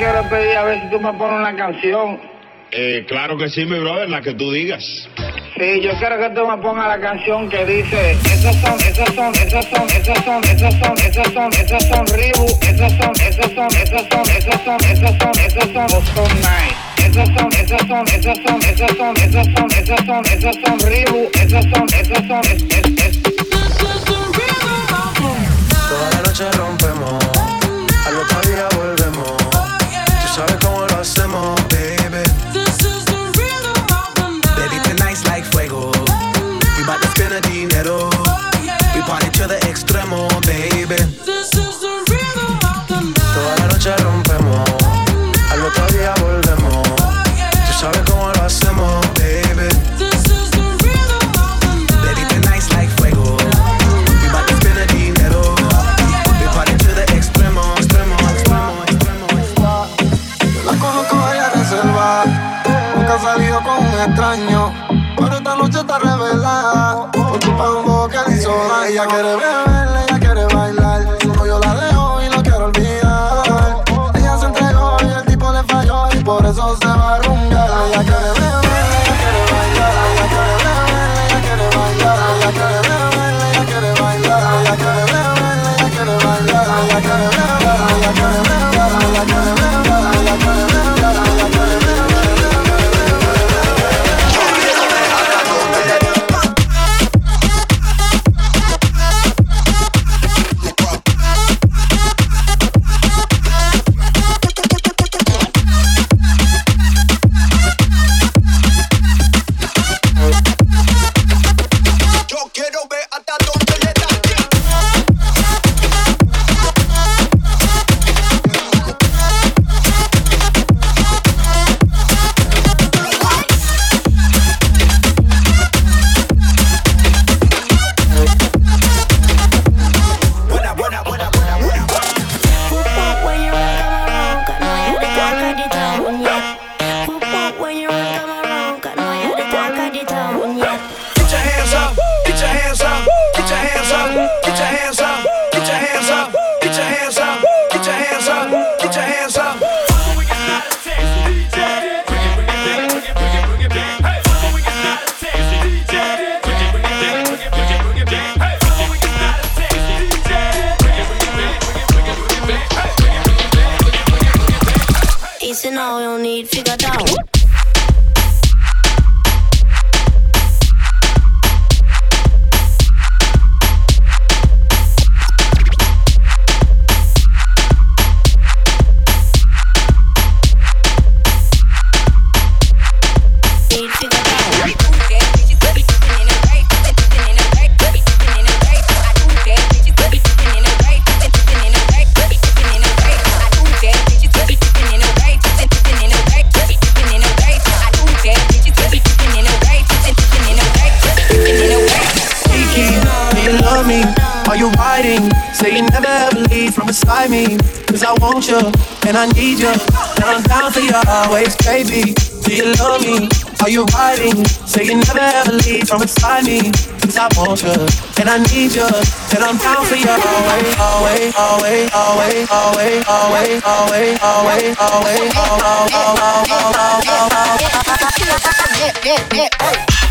quiero pedir a ver si tú me pones una canción. Eh, claro que sí, mi brother, la que tú digas. Sí, yo quiero que tú me pongas la canción que dice Esos son, esos son, esos son, esos son, esos son, esos son, esos son Ribu Esos son, esos son, esos son, esos son, esos son, esos son Boston Night Esos son, esos son, esos son, esos son, esos son, esos son, esos son Ribu Esos son, esos son, es, es, es Toda la noche rompemos, extraño. Pero esta noche está revelada. Por tu hizo daño. Ella quiere beber, ella quiere bailar. Solo yo la dejo y no quiero olvidar. Ella se entregó y el tipo le falló. Y por eso se and I need you. And I'm down for you always, baby. Do you love me? Are you riding? Say you never ever leave from beside me. Cause I want you, and I need you. And I'm down for you always, always, always, always, always, always, always, always, always, always, always, always, always, always. But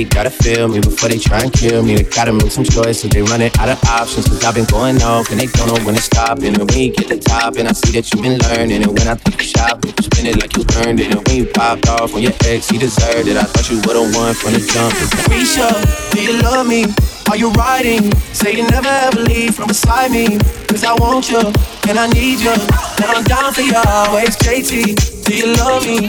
gotta feel me before they try and kill me. They gotta make some choices. They running out of options. Cause I've been going off and they don't know when to stop. And when you get the top, and I see that you've been learning. And when I think you shop, you spin it like you earned it. And when you popped off on your ex, he deserved it. I thought you would've won from the jump. Risha, do you love me? Are you riding? Say you never ever leave from beside me. Cause I want you, and I need you. And I'm down for you always, JT. Do you love me?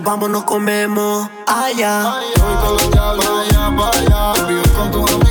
nos vamos, nos comemos allá. Hoy con los diablos allá para allá. Vive con tus amigos.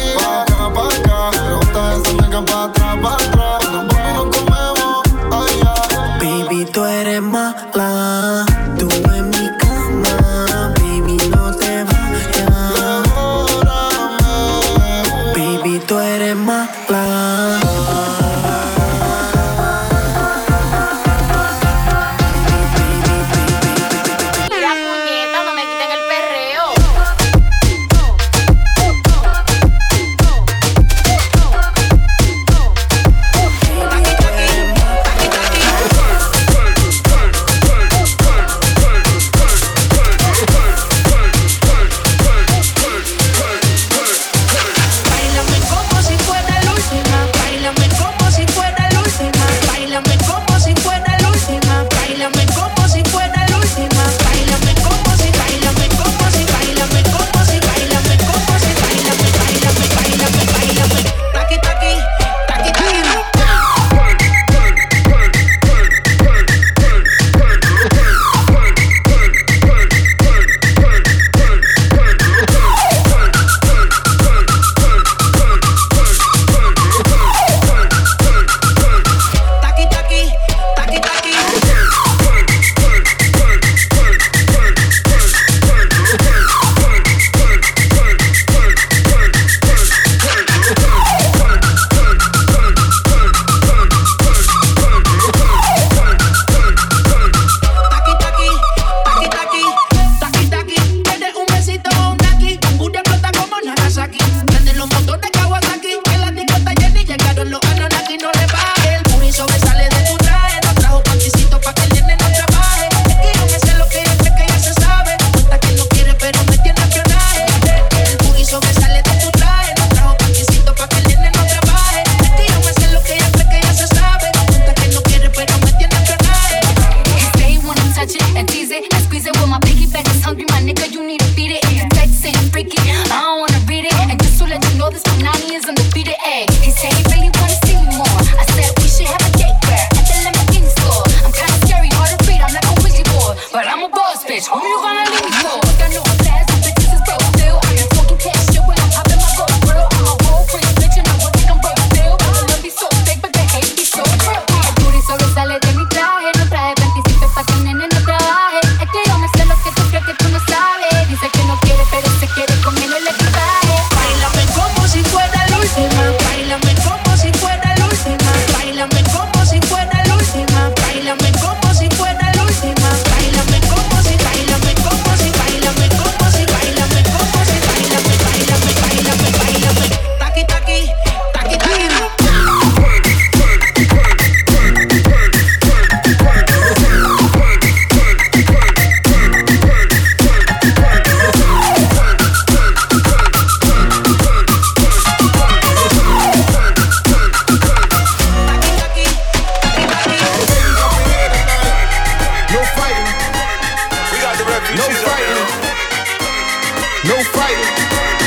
no fighting.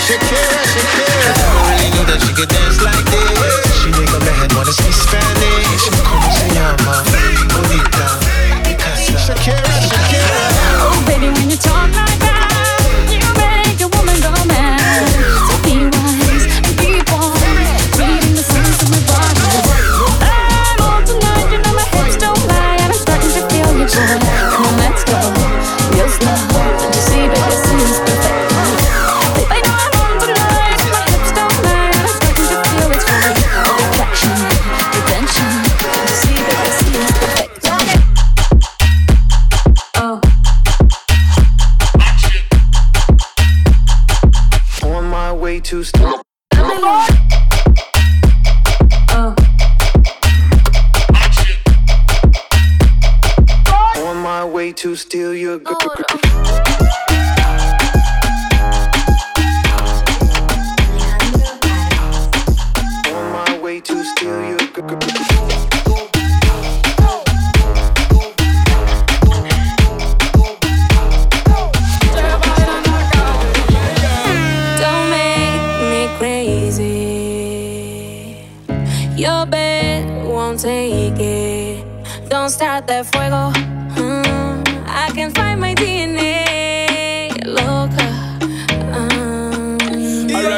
Shakira, Shakira. I never really knew that she could dance like this. She make a man wanna speak Spanish. Como se llama? Bonita. Shakira, uh, Shakira. Oh, baby, when you talk like that.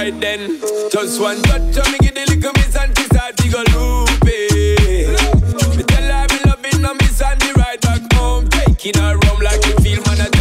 Alright then, just one touch of me give the little miss and she start to go loopy. Me tell her me loving her miss and me ride back home, taking her home like you feel man a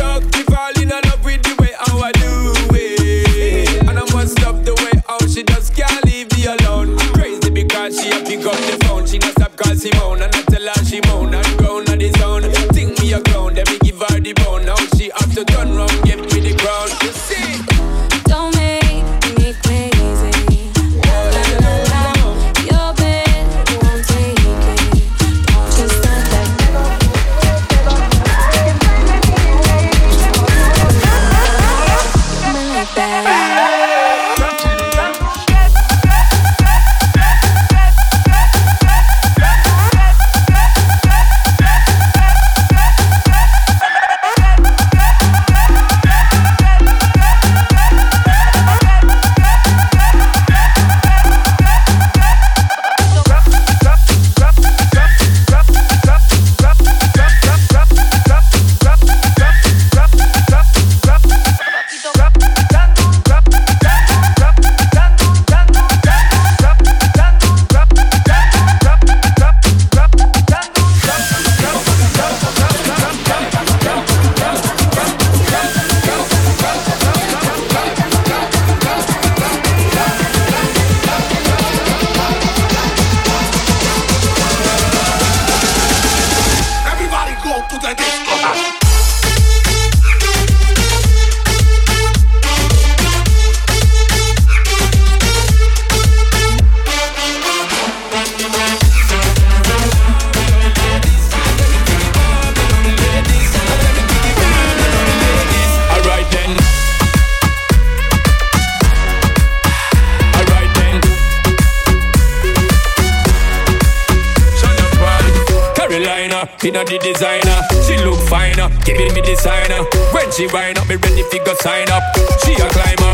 Carolina, inna the designer. She look finer, uh, giving me designer. When she wind up, me ready fi go sign up. She a climber.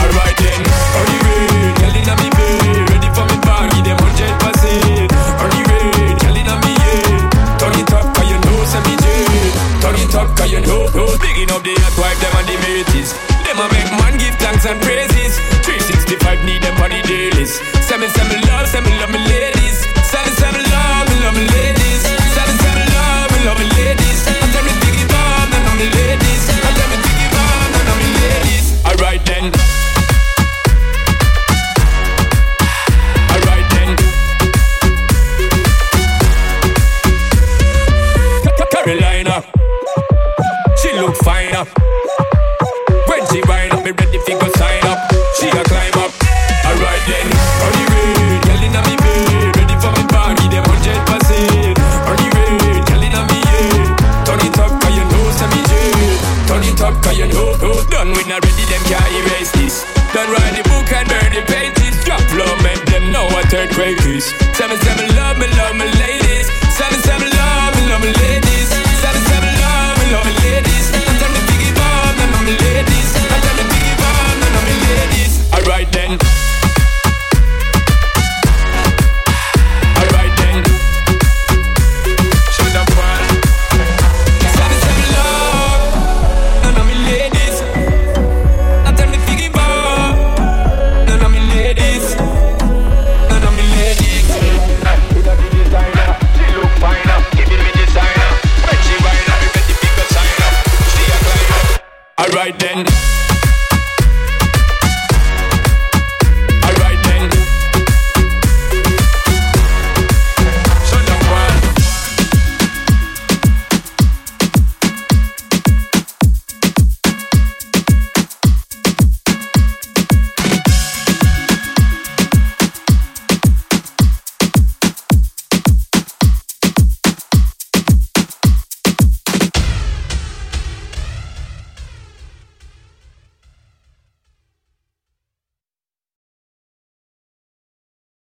Alright then. On the way, girl inna me bed, ready for me bag, give them hundred percent. On the way, girl inna me head. Turn it up, 'cause you know say me dead. Turn it up, 'cause you know, know. Picking up the hot wife, them and the mateys. Them a make man give thanks and praises. 365 need them on the dailies. Say me, say me